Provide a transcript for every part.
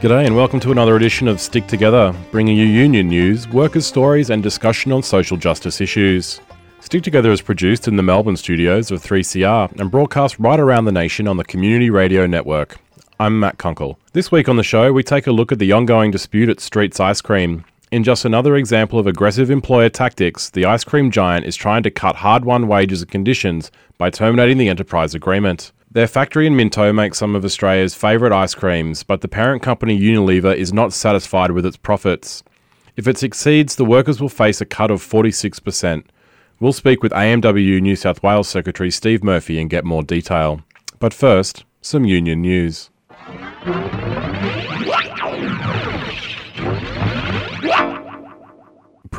G'day and welcome to another edition of Stick Together, bringing you union news, workers' stories, and discussion on social justice issues. Stick Together is produced in the Melbourne studios of 3CR and broadcast right around the nation on the Community Radio Network. I'm Matt Kunkel. This week on the show, we take a look at the ongoing dispute at Streets Ice Cream. In just another example of aggressive employer tactics, the ice cream giant is trying to cut hard won wages and conditions by terminating the enterprise agreement. Their factory in Minto makes some of Australia's favourite ice creams, but the parent company Unilever is not satisfied with its profits. If it succeeds, the workers will face a cut of 46%. We'll speak with AMWU New South Wales Secretary Steve Murphy and get more detail. But first, some union news.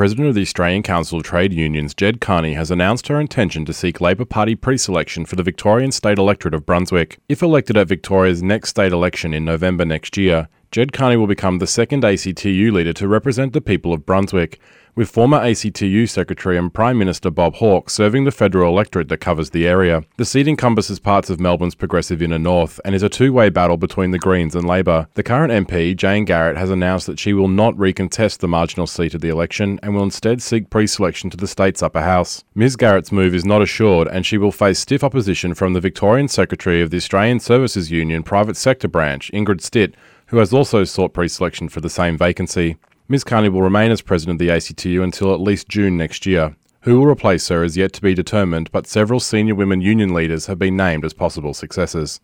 President of the Australian Council of Trade Unions, Ged Kearney, has announced her intention to seek Labor Party pre-selection for the Victorian state electorate of Brunswick. If elected at Victoria's next state election in November next year, Ged Kearney will become the second ACTU leader to represent the people of Brunswick, with former ACTU Secretary and Prime Minister Bob Hawke serving the federal electorate that covers the area. The seat encompasses parts of Melbourne's progressive inner north and is a two way battle between the Greens and Labor. The current MP, Jane Garrett, has announced that she will not recontest the marginal seat of the election and will instead seek pre selection to the state's upper house. Ms. Garrett's move is not assured and she will face stiff opposition from the Victorian Secretary of the Australian Services Union Private Sector Branch, Ingrid Stitt who has also sought pre selection for the same vacancy. Ms. Kearney will remain as president of the ACTU until at least June next year. Who will replace her is yet to be determined, but several senior women union leaders have been named as possible successors.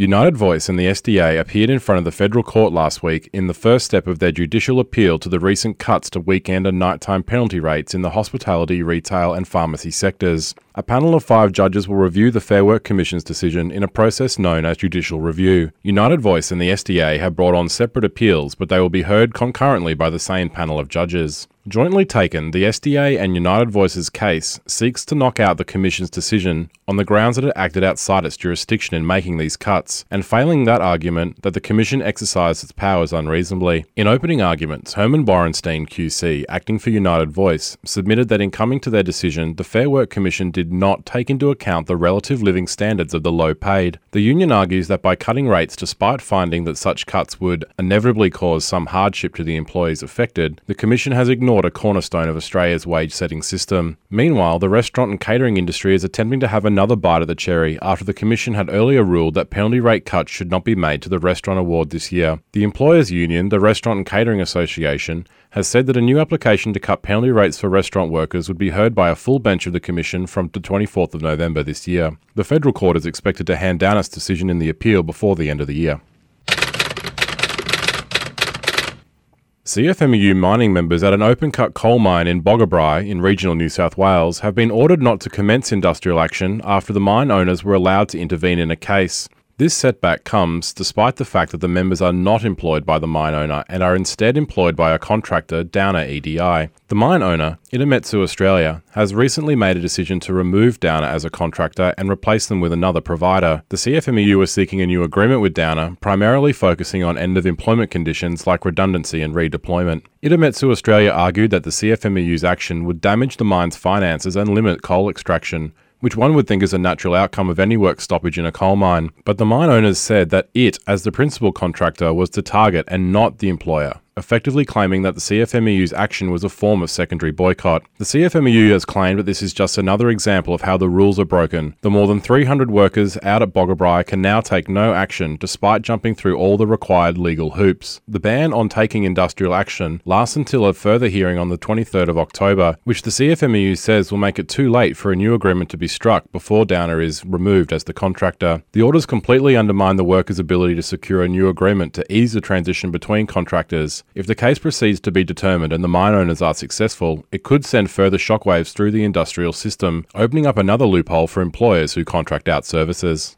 United Voice and the SDA appeared in front of the federal court last week in the first step of their judicial appeal to the recent cuts to weekend and nighttime penalty rates in the hospitality, retail, and pharmacy sectors. A panel of five judges will review the Fair Work Commission's decision in a process known as judicial review. United Voice and the SDA have brought on separate appeals, but they will be heard concurrently by the same panel of judges. Jointly taken, the SDA and United Voices case seeks to knock out the Commission's decision on the grounds that it acted outside its jurisdiction in making these cuts, and failing that argument, that the Commission exercised its powers unreasonably. In opening arguments, Herman Borenstein QC, acting for United Voice, submitted that in coming to their decision, the Fair Work Commission did not take into account the relative living standards of the low paid. The union argues that by cutting rates, despite finding that such cuts would inevitably cause some hardship to the employees affected, the Commission has ignored ignored a cornerstone of Australia's wage setting system. Meanwhile, the restaurant and catering industry is attempting to have another bite at the cherry after the Commission had earlier ruled that penalty rate cuts should not be made to the Restaurant Award this year. The Employers Union, the Restaurant and Catering Association, has said that a new application to cut penalty rates for restaurant workers would be heard by a full bench of the Commission from the 24th of November this year. The Federal Court is expected to hand down its decision in the appeal before the end of the year. CFMEU mining members at an open cut coal mine in Boggabri in regional New South Wales have been ordered not to commence industrial action after the mine owners were allowed to intervene in a case. This setback comes despite the fact that the members are not employed by the mine owner and are instead employed by a contractor, Downer EDI. The mine owner, Idemitsu Australia, has recently made a decision to remove Downer as a contractor and replace them with another provider. The CFMEU is seeking a new agreement with Downer, primarily focusing on end of employment conditions like redundancy and redeployment. Idemitsu Australia argued that the CFMEU's action would damage the mine's finances and limit coal extraction which one would think is a natural outcome of any work stoppage in a coal mine. But the mine owners said that it, as the principal contractor, was the target and not the employer effectively claiming that the CFMEU's action was a form of secondary boycott. The CFMEU has claimed that this is just another example of how the rules are broken. The more than 300 workers out at Boggabri can now take no action despite jumping through all the required legal hoops. The ban on taking industrial action lasts until a further hearing on the 23rd of October, which the CFMEU says will make it too late for a new agreement to be struck before Downer is removed as the contractor. The orders completely undermine the workers' ability to secure a new agreement to ease the transition between contractors. If the case proceeds to be determined and the mine owners are successful, it could send further shockwaves through the industrial system, opening up another loophole for employers who contract out services.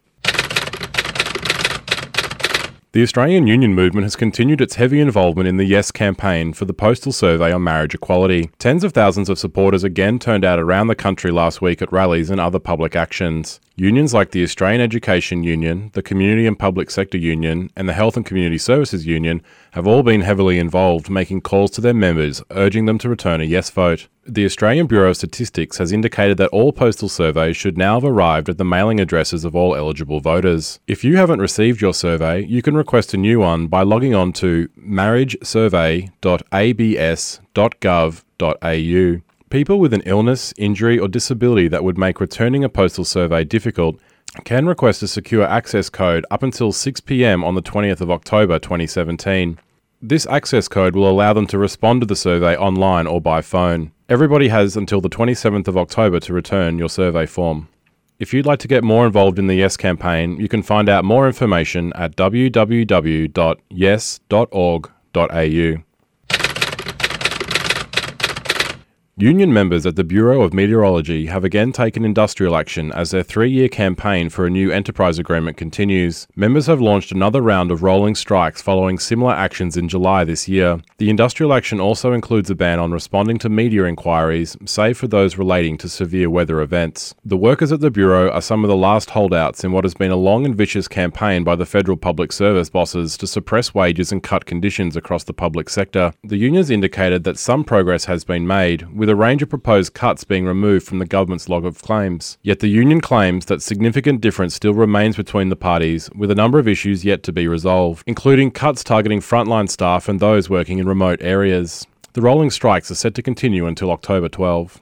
The Australian Union Movement has continued its heavy involvement in the Yes campaign for the postal survey on marriage equality. Tens of thousands of supporters again turned out around the country last week at rallies and other public actions. Unions like the Australian Education Union, the Community and Public Sector Union, and the Health and Community Services Union have all been heavily involved, making calls to their members, urging them to return a yes vote. The Australian Bureau of Statistics has indicated that all postal surveys should now have arrived at the mailing addresses of all eligible voters. If you haven't received your survey, you can request a new one by logging on to marriagesurvey.abs.gov.au. People with an illness, injury, or disability that would make returning a postal survey difficult can request a secure access code up until 6 pm on the 20th of October 2017. This access code will allow them to respond to the survey online or by phone. Everybody has until the 27th of October to return your survey form. If you'd like to get more involved in the Yes campaign, you can find out more information at www.yes.org.au. Union members at the Bureau of Meteorology have again taken industrial action as their three year campaign for a new enterprise agreement continues. Members have launched another round of rolling strikes following similar actions in July this year. The industrial action also includes a ban on responding to media inquiries, save for those relating to severe weather events. The workers at the Bureau are some of the last holdouts in what has been a long and vicious campaign by the federal public service bosses to suppress wages and cut conditions across the public sector. The unions indicated that some progress has been made, with a range of proposed cuts being removed from the government's log of claims. Yet the union claims that significant difference still remains between the parties, with a number of issues yet to be resolved, including cuts targeting frontline staff and those working in remote areas. The rolling strikes are set to continue until October 12.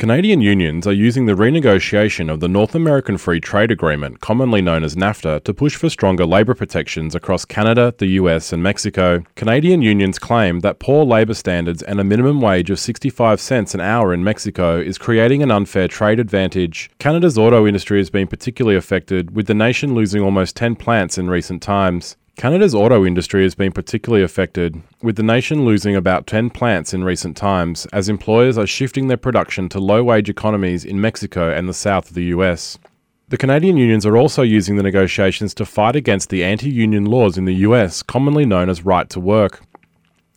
Canadian unions are using the renegotiation of the North American Free Trade Agreement, commonly known as NAFTA, to push for stronger labour protections across Canada, the US, and Mexico. Canadian unions claim that poor labour standards and a minimum wage of 65 cents an hour in Mexico is creating an unfair trade advantage. Canada's auto industry has been particularly affected, with the nation losing almost 10 plants in recent times. Canada's auto industry has been particularly affected, with the nation losing about 10 plants in recent times as employers are shifting their production to low wage economies in Mexico and the south of the US. The Canadian unions are also using the negotiations to fight against the anti union laws in the US, commonly known as right to work.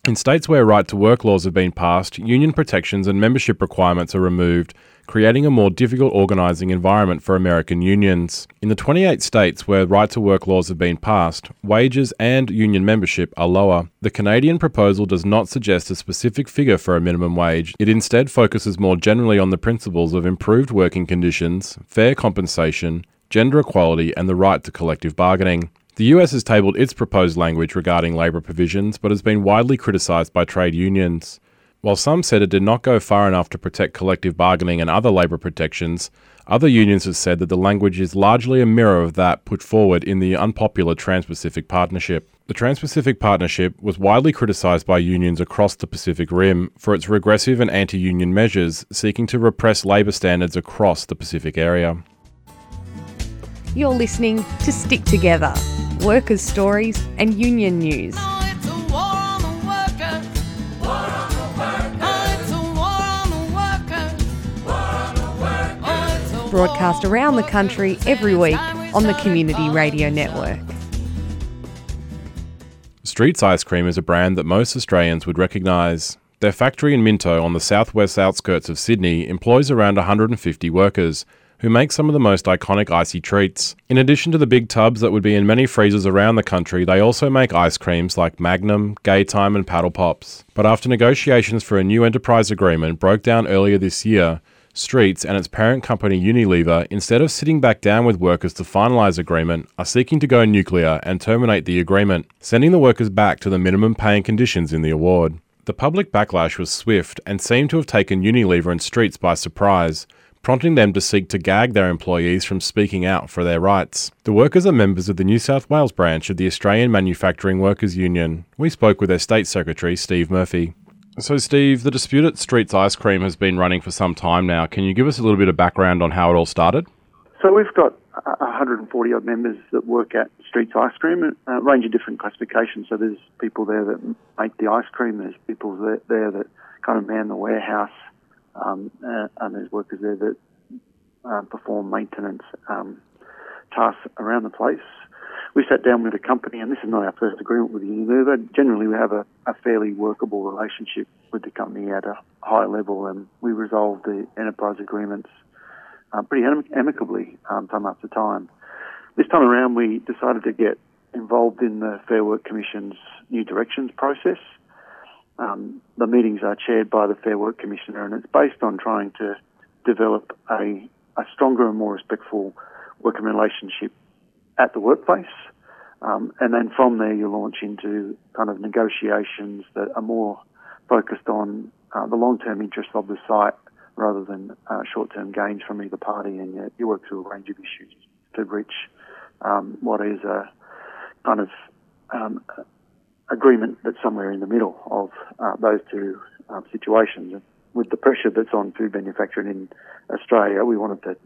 In states where right to work laws have been passed, union protections and membership requirements are removed, creating a more difficult organising environment for American unions. In the 28 states where right to work laws have been passed, wages and union membership are lower. The Canadian proposal does not suggest a specific figure for a minimum wage, it instead focuses more generally on the principles of improved working conditions, fair compensation, gender equality, and the right to collective bargaining. The US has tabled its proposed language regarding labour provisions, but has been widely criticised by trade unions. While some said it did not go far enough to protect collective bargaining and other labour protections, other unions have said that the language is largely a mirror of that put forward in the unpopular Trans Pacific Partnership. The Trans Pacific Partnership was widely criticised by unions across the Pacific Rim for its regressive and anti union measures seeking to repress labour standards across the Pacific area. You're listening to Stick Together workers' stories, and union news. Broadcast around the country every week on the Community Radio Network. Streets Ice Cream is a brand that most Australians would recognise. Their factory in Minto on the southwest outskirts of Sydney employs around 150 workers who make some of the most iconic icy treats. In addition to the big tubs that would be in many freezers around the country, they also make ice creams like Magnum, Gaytime, and Paddle Pops. But after negotiations for a new enterprise agreement broke down earlier this year, Streets and its parent company Unilever, instead of sitting back down with workers to finalise agreement, are seeking to go nuclear and terminate the agreement, sending the workers back to the minimum paying conditions in the award. The public backlash was swift and seemed to have taken Unilever and Streets by surprise, prompting them to seek to gag their employees from speaking out for their rights. The workers are members of the New South Wales branch of the Australian Manufacturing Workers Union. We spoke with their State Secretary, Steve Murphy. So, Steve, the dispute at Streets Ice Cream has been running for some time now. Can you give us a little bit of background on how it all started? So, we've got 140 odd members that work at Streets Ice Cream, a range of different classifications. So, there's people there that make the ice cream, there's people there that kind of man the warehouse, um, uh, and there's workers there that uh, perform maintenance um, tasks around the place. We sat down with the company, and this is not our first agreement with Unilever. Generally, we have a, a fairly workable relationship with the company at a high level, and we resolved the enterprise agreements uh, pretty amicably um, time after time. This time around, we decided to get involved in the Fair Work Commission's new directions process. Um, the meetings are chaired by the Fair Work Commissioner, and it's based on trying to develop a, a stronger and more respectful working relationship at the workplace. Um, and then from there, you launch into kind of negotiations that are more focused on uh, the long-term interests of the site rather than uh, short-term gains from either party. And you, you, work through a range of issues to reach um, what is a kind of um, agreement that's somewhere in the middle of uh, those two um, situations. And with the pressure that's on food manufacturing in Australia, we wanted to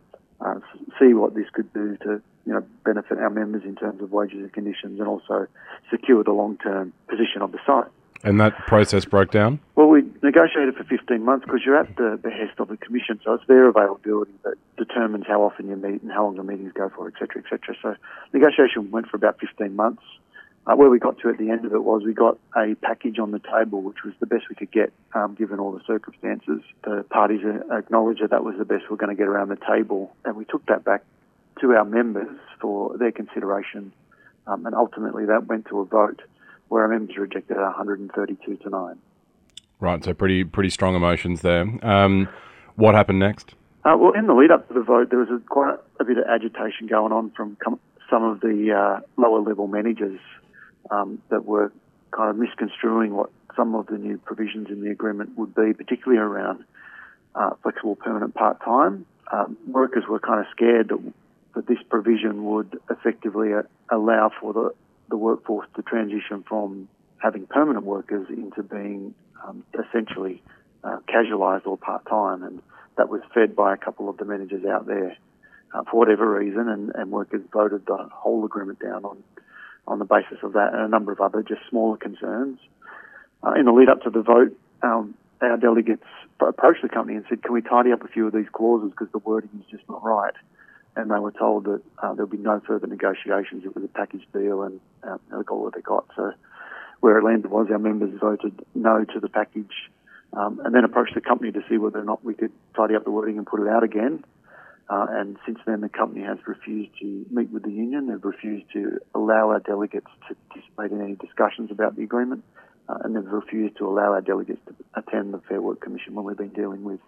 uh, see what this could do to you know benefit our members in terms of wages and conditions, and also secure the long-term position of the site. And that process broke down? Well, we negotiated for 15 months because you're at the behest of the Commission, so it's their availability that determines how often you meet and how long the meetings go for, etc., etc. So negotiation went for about 15 months. Uh, where we got to at the end of it was we got a package on the table, which was the best we could get um, given all the circumstances. The parties acknowledged that that was the best we are going to get around the table, and we took that back to our members for their consideration, um, and ultimately that went to a vote where our members rejected 132 to 9. Right, so pretty pretty strong emotions there. Um, what happened next? Uh, well, in the lead up to the vote, there was a, quite a bit of agitation going on from com- some of the uh, lower level managers um, that were kind of misconstruing what some of the new provisions in the agreement would be, particularly around uh, flexible permanent part time. Um, workers were kind of scared that, that this provision would effectively uh, allow for the, the workforce to transition from having permanent workers into being um, essentially uh, casualised or part time, and that was fed by a couple of the managers out there uh, for whatever reason, and, and workers voted the whole agreement down on on the basis of that and a number of other just smaller concerns. Uh, in the lead up to the vote, um, our delegates approached the company and said, "Can we tidy up a few of these clauses because the wording is just not right?" And they were told that uh, there would be no further negotiations. It was a package deal, and uh, they got what they got. So where it landed was our members voted no to the package, um, and then approached the company to see whether or not we could tidy up the wording and put it out again. Uh, and since then, the company has refused to meet with the union. They've refused to allow our delegates to participate in any discussions about the agreement, uh, and they've refused to allow our delegates to attend the Fair Work Commission when we've been dealing with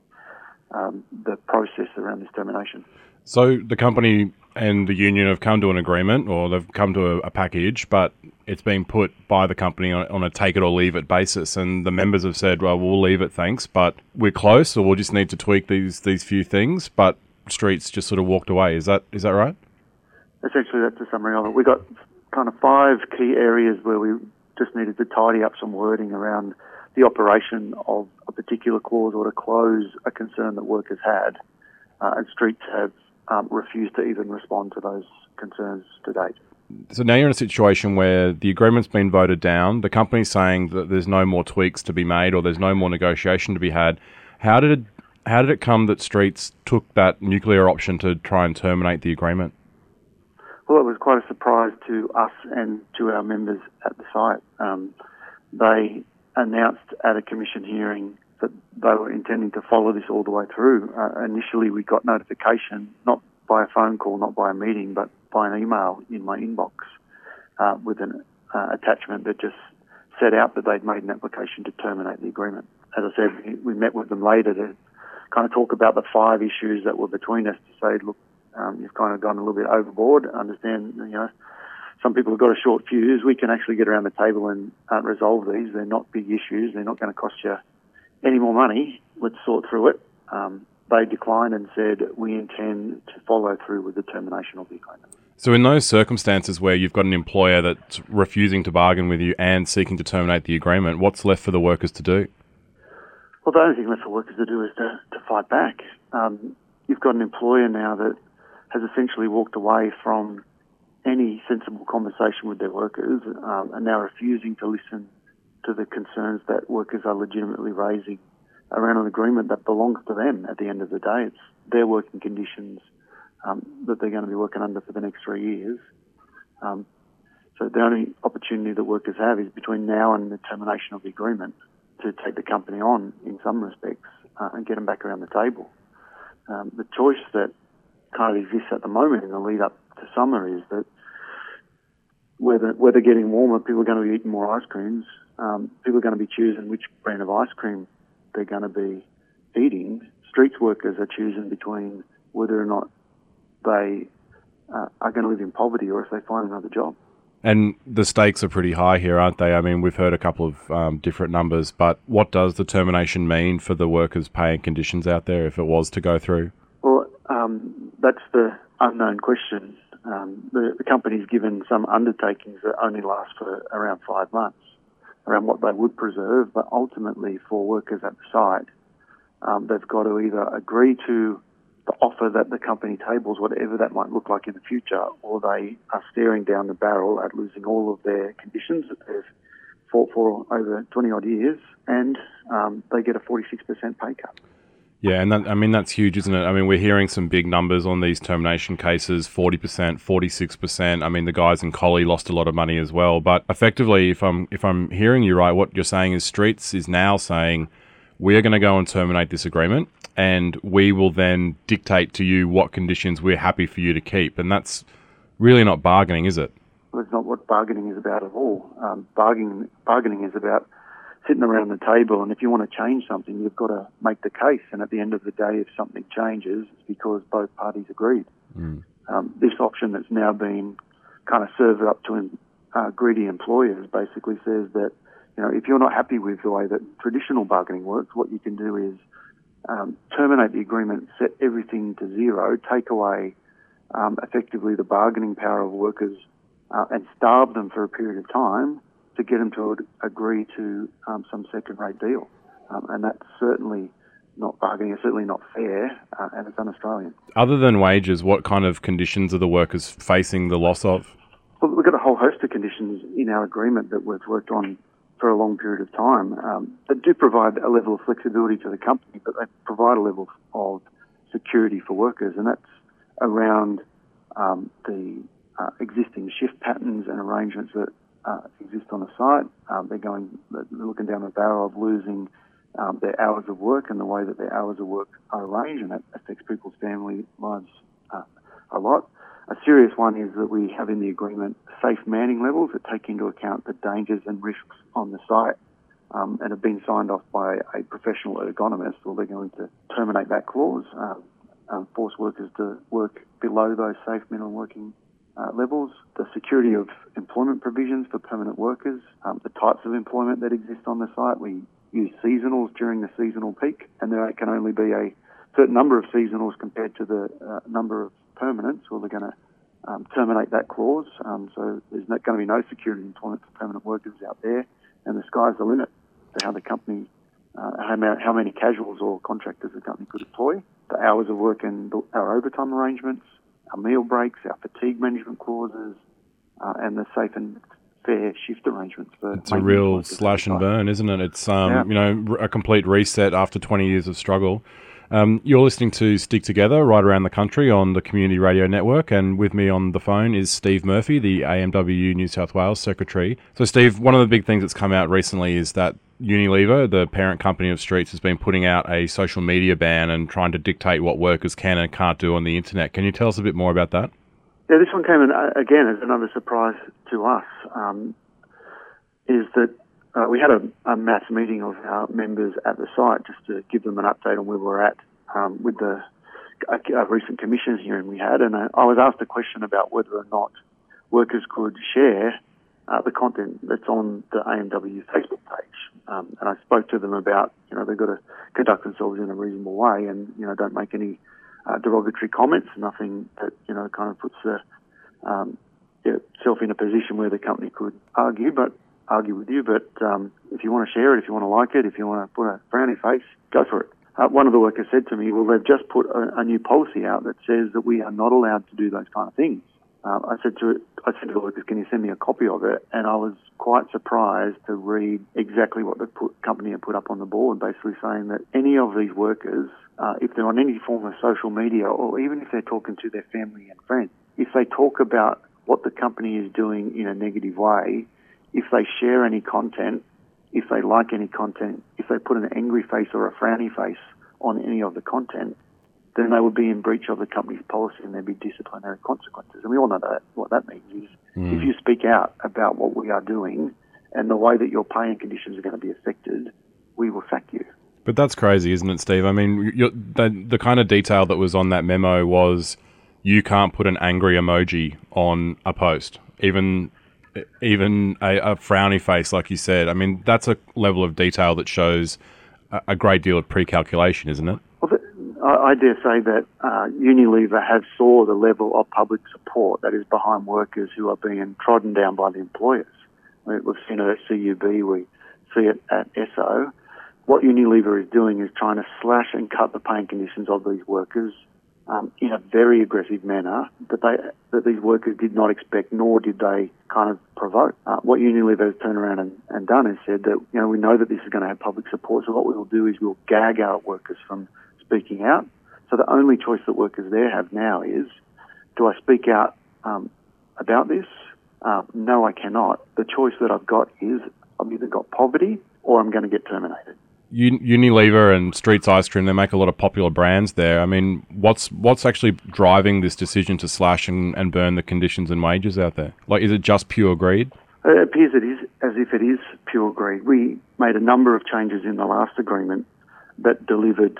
um, the process around this termination. So the company and the union have come to an agreement, or they've come to a, a package, but it's been put by the company on, on, a take it or leave it basis, and the members have said, "Well, we'll leave it, thanks, but we're close, or we'll just need to tweak these these few things." But Streets just sort of walked away. Is that is that right? Essentially, that's a summary of it. We got kind of five key areas where we just needed to tidy up some wording around the operation of a particular clause or to close a concern that workers had, uh, and Streets have um, refused to even respond to those concerns to date. So now you're in a situation where the agreement's been voted down. The company's saying that there's no more tweaks to be made or there's no more negotiation to be had. How did how did it come that Streets took that nuclear option to try and terminate the agreement? Well, it was quite a surprise to us and to our members at the site. Um, they announced at a commission hearing that they were intending to follow this all the way through. Uh, initially, we got notification, not by a phone call, not by a meeting, but by an email in my inbox uh, with an uh, attachment that just set out that they'd made an application to terminate the agreement. As I said, we, met with them later to kind of talk about the five issues that were between us to say, look, um, you've kind of gone a little bit overboard. Understand, you know, some people have got a short fuse. We can actually get around the table and uh, resolve these. They're not big issues. They're not going to cost you any more money. Let's sort through it. Um, they declined and said, we intend to follow through with the termination of the agreement. So, in those circumstances where you've got an employer that's refusing to bargain with you and seeking to terminate the agreement, what's left for the workers to do? Well, the only thing left for workers to do is to, to fight back. Um, you've got an employer now that has essentially walked away from any sensible conversation with their workers um, and now refusing to listen to the concerns that workers are legitimately raising around an agreement that belongs to them at the end of the day. It's their working conditions um, that they're going to be working under for the next three years. Um, so the only opportunity that workers have is between now and the termination of the agreement to take the company on in some respects uh, and get them back around the table. Um, the choice that kind of exists at the moment in the lead up to summer is that weather, weather getting warmer, people are going to be eating more ice creams. Um, people are going to be choosing which brand of ice cream they're going to be eating. Street workers are choosing between whether or not they uh, are going to live in poverty or if they find another job. And the stakes are pretty high here, aren't they? I mean, we've heard a couple of um, different numbers, but what does the termination mean for the workers' pay and conditions out there if it was to go through? Well, um, that's the unknown question. Um, the, the company's given some undertakings that only last for around five months around what they would preserve, but ultimately for workers at the site, um, they've got to either agree to the offer that the company tables, whatever that might look like in the future, or they are staring down the barrel at losing all of their conditions that they've fought for over 20 odd years, and um, they get a 46% pay cut. Yeah, and that, I mean that's huge, isn't it? I mean we're hearing some big numbers on these termination cases: forty percent, forty-six percent. I mean the guys in Collie lost a lot of money as well. But effectively, if I'm if I'm hearing you right, what you're saying is Streets is now saying we are going to go and terminate this agreement, and we will then dictate to you what conditions we're happy for you to keep, and that's really not bargaining, is it? Well, it's not what bargaining is about at all. Um, bargaining bargaining is about sitting around the table, and if you want to change something, you've got to make the case. And at the end of the day, if something changes, it's because both parties agreed. Mm. Um, this option that's now been kind of served up to uh, greedy employers basically says that you know if you're not happy with the way that traditional bargaining works, what you can do is um, terminate the agreement, set everything to zero, take away um, effectively the bargaining power of workers, uh, and starve them for a period of time to get them to agree to um, some second-rate deal, um, and that's certainly not bargaining. It's certainly not fair, uh, and it's un-Australian. Other than wages, what kind of conditions are the workers facing the loss of? Well, we've got a whole host of conditions in our agreement that we've worked on for a long period of time um, that do provide a level of flexibility to the company, but they provide a level of security for workers, and that's around um, the uh, existing shift patterns and arrangements that uh, exist on the site. Um, they're going, they're looking down the barrel of losing um, their hours of work and the way that their hours of work are arranged, and that affects people's family lives uh, a lot. A serious one is that we have in the agreement safe manning levels that take into account the dangers and risks on the site um, and have been signed off by a professional ergonomist, or they're going to terminate that clause, uh, force workers to work below those safe minimum working uh, levels, the security of employment provisions for permanent workers, um, the types of employment that exist on the site. We use seasonals during the seasonal peak, and there can only be a certain number of seasonals compared to the uh, number of permanents, or they're going to um, terminate that clause. Um, so there's not going to be no security employment for permanent workers out there, and the sky's the limit for how the company, uh, how, how many casuals or contractors the company could employ, the hours of work and our overtime arrangements, our meal breaks, our fatigue management clauses, uh, and the safe and fair shift arrangements for. It's a real slash and burn, isn't it? It's um, yeah. you know a complete reset after 20 years of struggle. Um, you're listening to Stick Together right around the country on the Community Radio Network, and with me on the phone is Steve Murphy, the AMWU New South Wales Secretary. So, Steve, one of the big things that's come out recently is that Unilever, the parent company of Streets, has been putting out a social media ban and trying to dictate what workers can and can't do on the internet. Can you tell us a bit more about that? Yeah, this one came in uh, again as another surprise to us. Um, is that uh, we had a, a, mass meeting of our members at the site just to give them an update on where we're at um, with the a, a recent commission hearing we had, and I, I was asked a question about whether or not workers could share uh, the content that's on the AMW Facebook page. Um, and I spoke to them about, you know, they've got to conduct themselves in a reasonable way and, you know, don't make any uh, derogatory comments, nothing that, you know, kind of puts the, um, itself in a position where the company could argue, but argue with you. But um, if you want to share it, if you want to like it, if you want to put a frowny face, go for it. Uh, one of the workers said to me, well, they've just put a, a new policy out that says that we are not allowed to do those kind of things. Um, I said to I said to the workers, "Can you send me a copy of it?" And I was quite surprised to read exactly what the put, company had put up on the board, basically saying that any of these workers, uh, if they're on any form of social media, or even if they're talking to their family and friends, if they talk about what the company is doing in a negative way, if they share any content, if they like any content, if they put an angry face or a frowny face on any of the content, then they would be in breach of the company's policy and there'd be disciplinary consequences. And we all know that what that means is Mm. if you speak out about what we are doing and the way that your pay and conditions are going to be affected, we will sack you. But that's crazy, isn't it, Steve? I mean, you're, the, the kind of detail that was on that memo was you can't put an angry emoji on a post, even even a, a frowny face, like you said. I mean, that's a level of detail that shows a, a great deal of pre-calculation, isn't it? I I dare say that uh, Unilever have saw the level of public support that is behind workers who are being trodden down by the employers. We- We've seen it at CUB, we see it at SO. What Unilever is doing is trying to slash and cut the paying conditions of these workers um, in a very aggressive manner that they that these workers did not expect, nor did they kind of provoke. Uh, what Unilever has turned around and, and done is said that you know we know that this is going to have public support, so what we will do is we'll gag our workers from speaking out. So the only choice that workers there have now is, do I speak out um, about this? Uh, no, I cannot. The choice that I've got is I've either got poverty or I'm going to get terminated. Unilever and Streets Ice Cream, they make a lot of popular brands there. I mean, what's what's actually driving this decision to slash and, and burn the conditions and wages out there? Like, is it just pure greed? It appears it is as if it is pure greed. We made a number of changes in the last agreement that delivered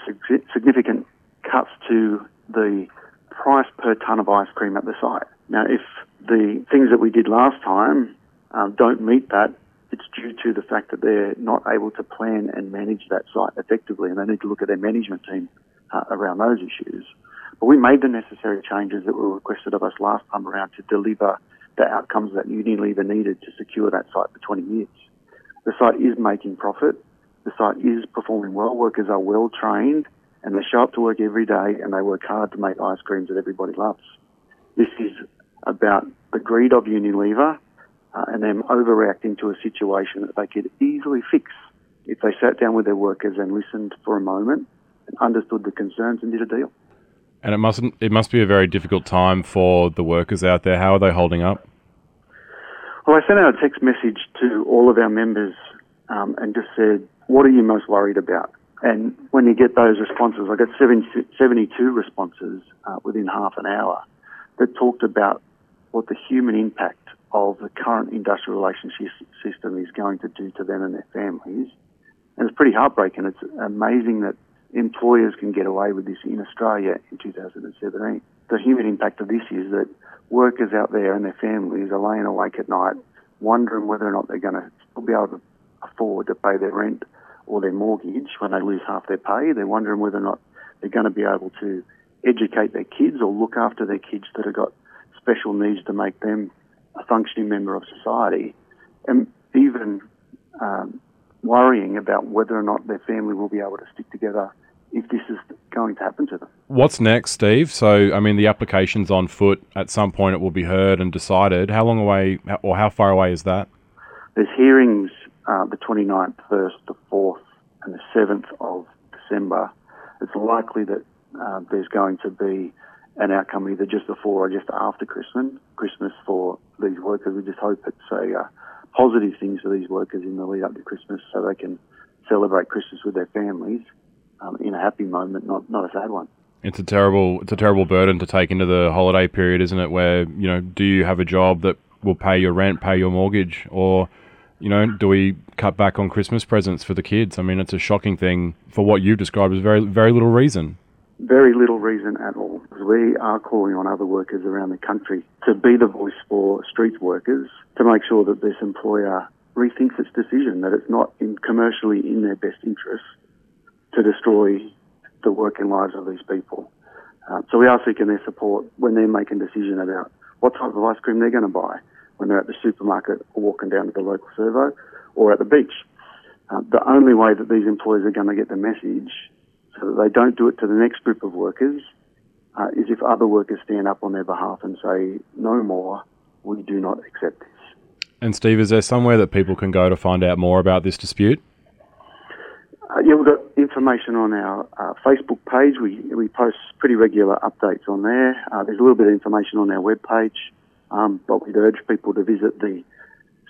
significant cuts to the price per tonne of ice cream at the site. Now, if the things that we did last time um, don't meet that, it's due to the fact that they're not able to plan and manage that site effectively, and they need to look at their management team uh, around those issues. But we made the necessary changes that were requested of us last time around to deliver the outcomes that Unilever needed to secure that site for 20 years. The site is making profit. The site is performing well. Workers are well trained and they show up to work every day and they work hard to make ice creams that everybody loves. This is about the greed of Unilever uh, and them overreacting to a situation that they could easily fix if they sat down with their workers and listened for a moment and understood the concerns and did a deal. And it mustn't. It must be a very difficult time for the workers out there. How are they holding up? Well, I sent out a text message to all of our members um, and just said, what are you most worried about? And when you get those responses, I got 70, 72 responses uh, within half an hour that talked about what the human impact of the current industrial relationship system is going to do to them and their families. And it's pretty heartbreaking. It's amazing that employers can get away with this in Australia in 2017. The human impact of this is that workers out there and their families are laying awake at night wondering whether or not they're going to still be able to afford to pay their rent or their mortgage when they lose half their pay. They're wondering whether or not they're going to be able to educate their kids or look after their kids that have got special needs to make them a functioning member of society. And even um, worrying about whether or not their family will be able to stick together if this is going to happen to them. What's next, Steve? So, I mean, the application's on foot. At some point, it will be heard and decided. How long away, or how far away is that? There's hearings uh, the 29th, 1st, the 4th, and the 7th of December. It's likely that uh, there's going to be an outcome either just before or just after Christmas. Christmas for these workers. We just hope it's a uh, positive thing for these workers in the lead up to Christmas, so they can celebrate Christmas with their families um, in a happy moment, not not a sad one. It's a terrible, it's a terrible burden to take into the holiday period, isn't it? Where you know, do you have a job that will pay your rent, pay your mortgage, or you know, do we cut back on Christmas presents for the kids? I mean, it's a shocking thing for what you've described as very, very little reason. Very little reason at all. We are calling on other workers around the country to be the voice for street workers to make sure that this employer rethinks its decision, that it's not in commercially in their best interest to destroy the working lives of these people. Uh, so we are seeking their support when they're making decision about what type of ice cream they're going to buy when they're at the supermarket or walking down to the local servo or at the beach. Uh, the only way that these employers are going to get the message so that they don't do it to the next group of workers uh, is if other workers stand up on their behalf and say, no more, we do not accept this. And Steve, is there somewhere that people can go to find out more about this dispute? Uh, yeah, we've got information on our uh, Facebook page. We, we post pretty regular updates on there. Uh, there's a little bit of information on our webpage, um, but we'd urge people to visit the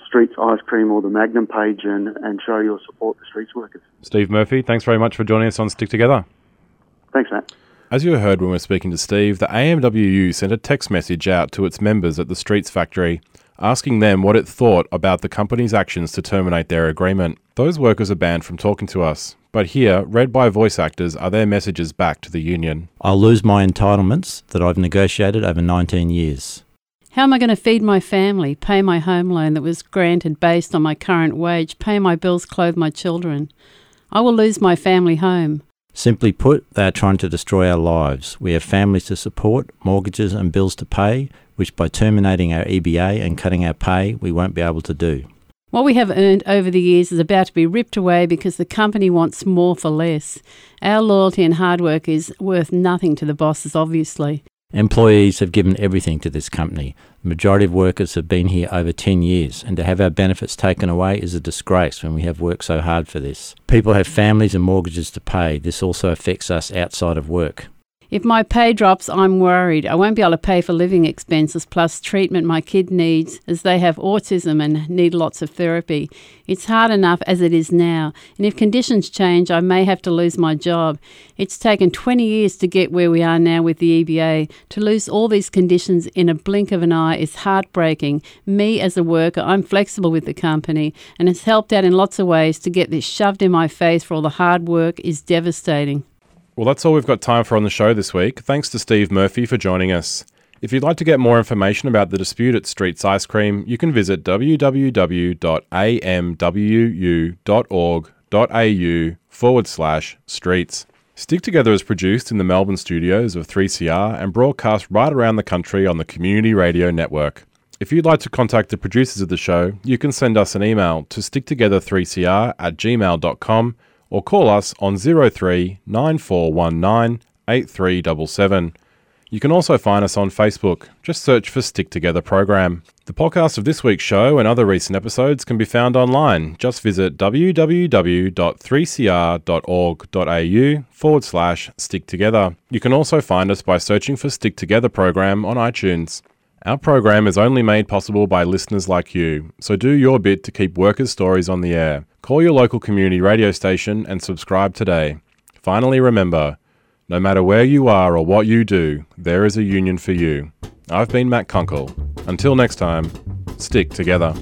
Streets Ice Cream or the Magnum page and, and show your support to streets workers. Steve Murphy, thanks very much for joining us on Stick Together. Thanks, Matt. As you heard when we were speaking to Steve, the AMWU sent a text message out to its members at the Streets factory asking them what it thought about the company's actions to terminate their agreement. Those workers are banned from talking to us, but here, read by voice actors, are their messages back to the union. I'll lose my entitlements that I've negotiated over 19 years. How am I going to feed my family, pay my home loan that was granted based on my current wage, pay my bills, clothe my children? I will lose my family home. Simply put, they are trying to destroy our lives. We have families to support, mortgages and bills to pay, which by terminating our EBA and cutting our pay, we won't be able to do. What we have earned over the years is about to be ripped away because the company wants more for less. Our loyalty and hard work is worth nothing to the bosses, obviously. Employees have given everything to this company. The majority of workers have been here over 10 years, and to have our benefits taken away is a disgrace when we have worked so hard for this. People have families and mortgages to pay. This also affects us outside of work. If my pay drops, I'm worried. I won't be able to pay for living expenses plus treatment my kid needs as they have autism and need lots of therapy. It's hard enough as it is now, and if conditions change, I may have to lose my job. It's taken 20 years to get where we are now with the EBA. To lose all these conditions in a blink of an eye is heartbreaking. Me as a worker, I'm flexible with the company and it's helped out in lots of ways to get this shoved in my face for all the hard work is devastating. Well, that's all we've got time for on the show this week. Thanks to Steve Murphy for joining us. If you'd like to get more information about the dispute at Streets Ice Cream, you can visit www.amwu.org.au forward slash streets. Stick Together is produced in the Melbourne studios of 3CR and broadcast right around the country on the Community Radio Network. If you'd like to contact the producers of the show, you can send us an email to sticktogether3cr at gmail.com or call us on 03 9419 8377. You can also find us on Facebook. Just search for Stick Together Program. The podcast of this week's show and other recent episodes can be found online. Just visit www.3cr.org.au forward slash stick together. You can also find us by searching for Stick Together Program on iTunes. Our program is only made possible by listeners like you, so do your bit to keep workers' stories on the air. Call your local community radio station and subscribe today. Finally, remember no matter where you are or what you do, there is a union for you. I've been Matt Kunkel. Until next time, stick together.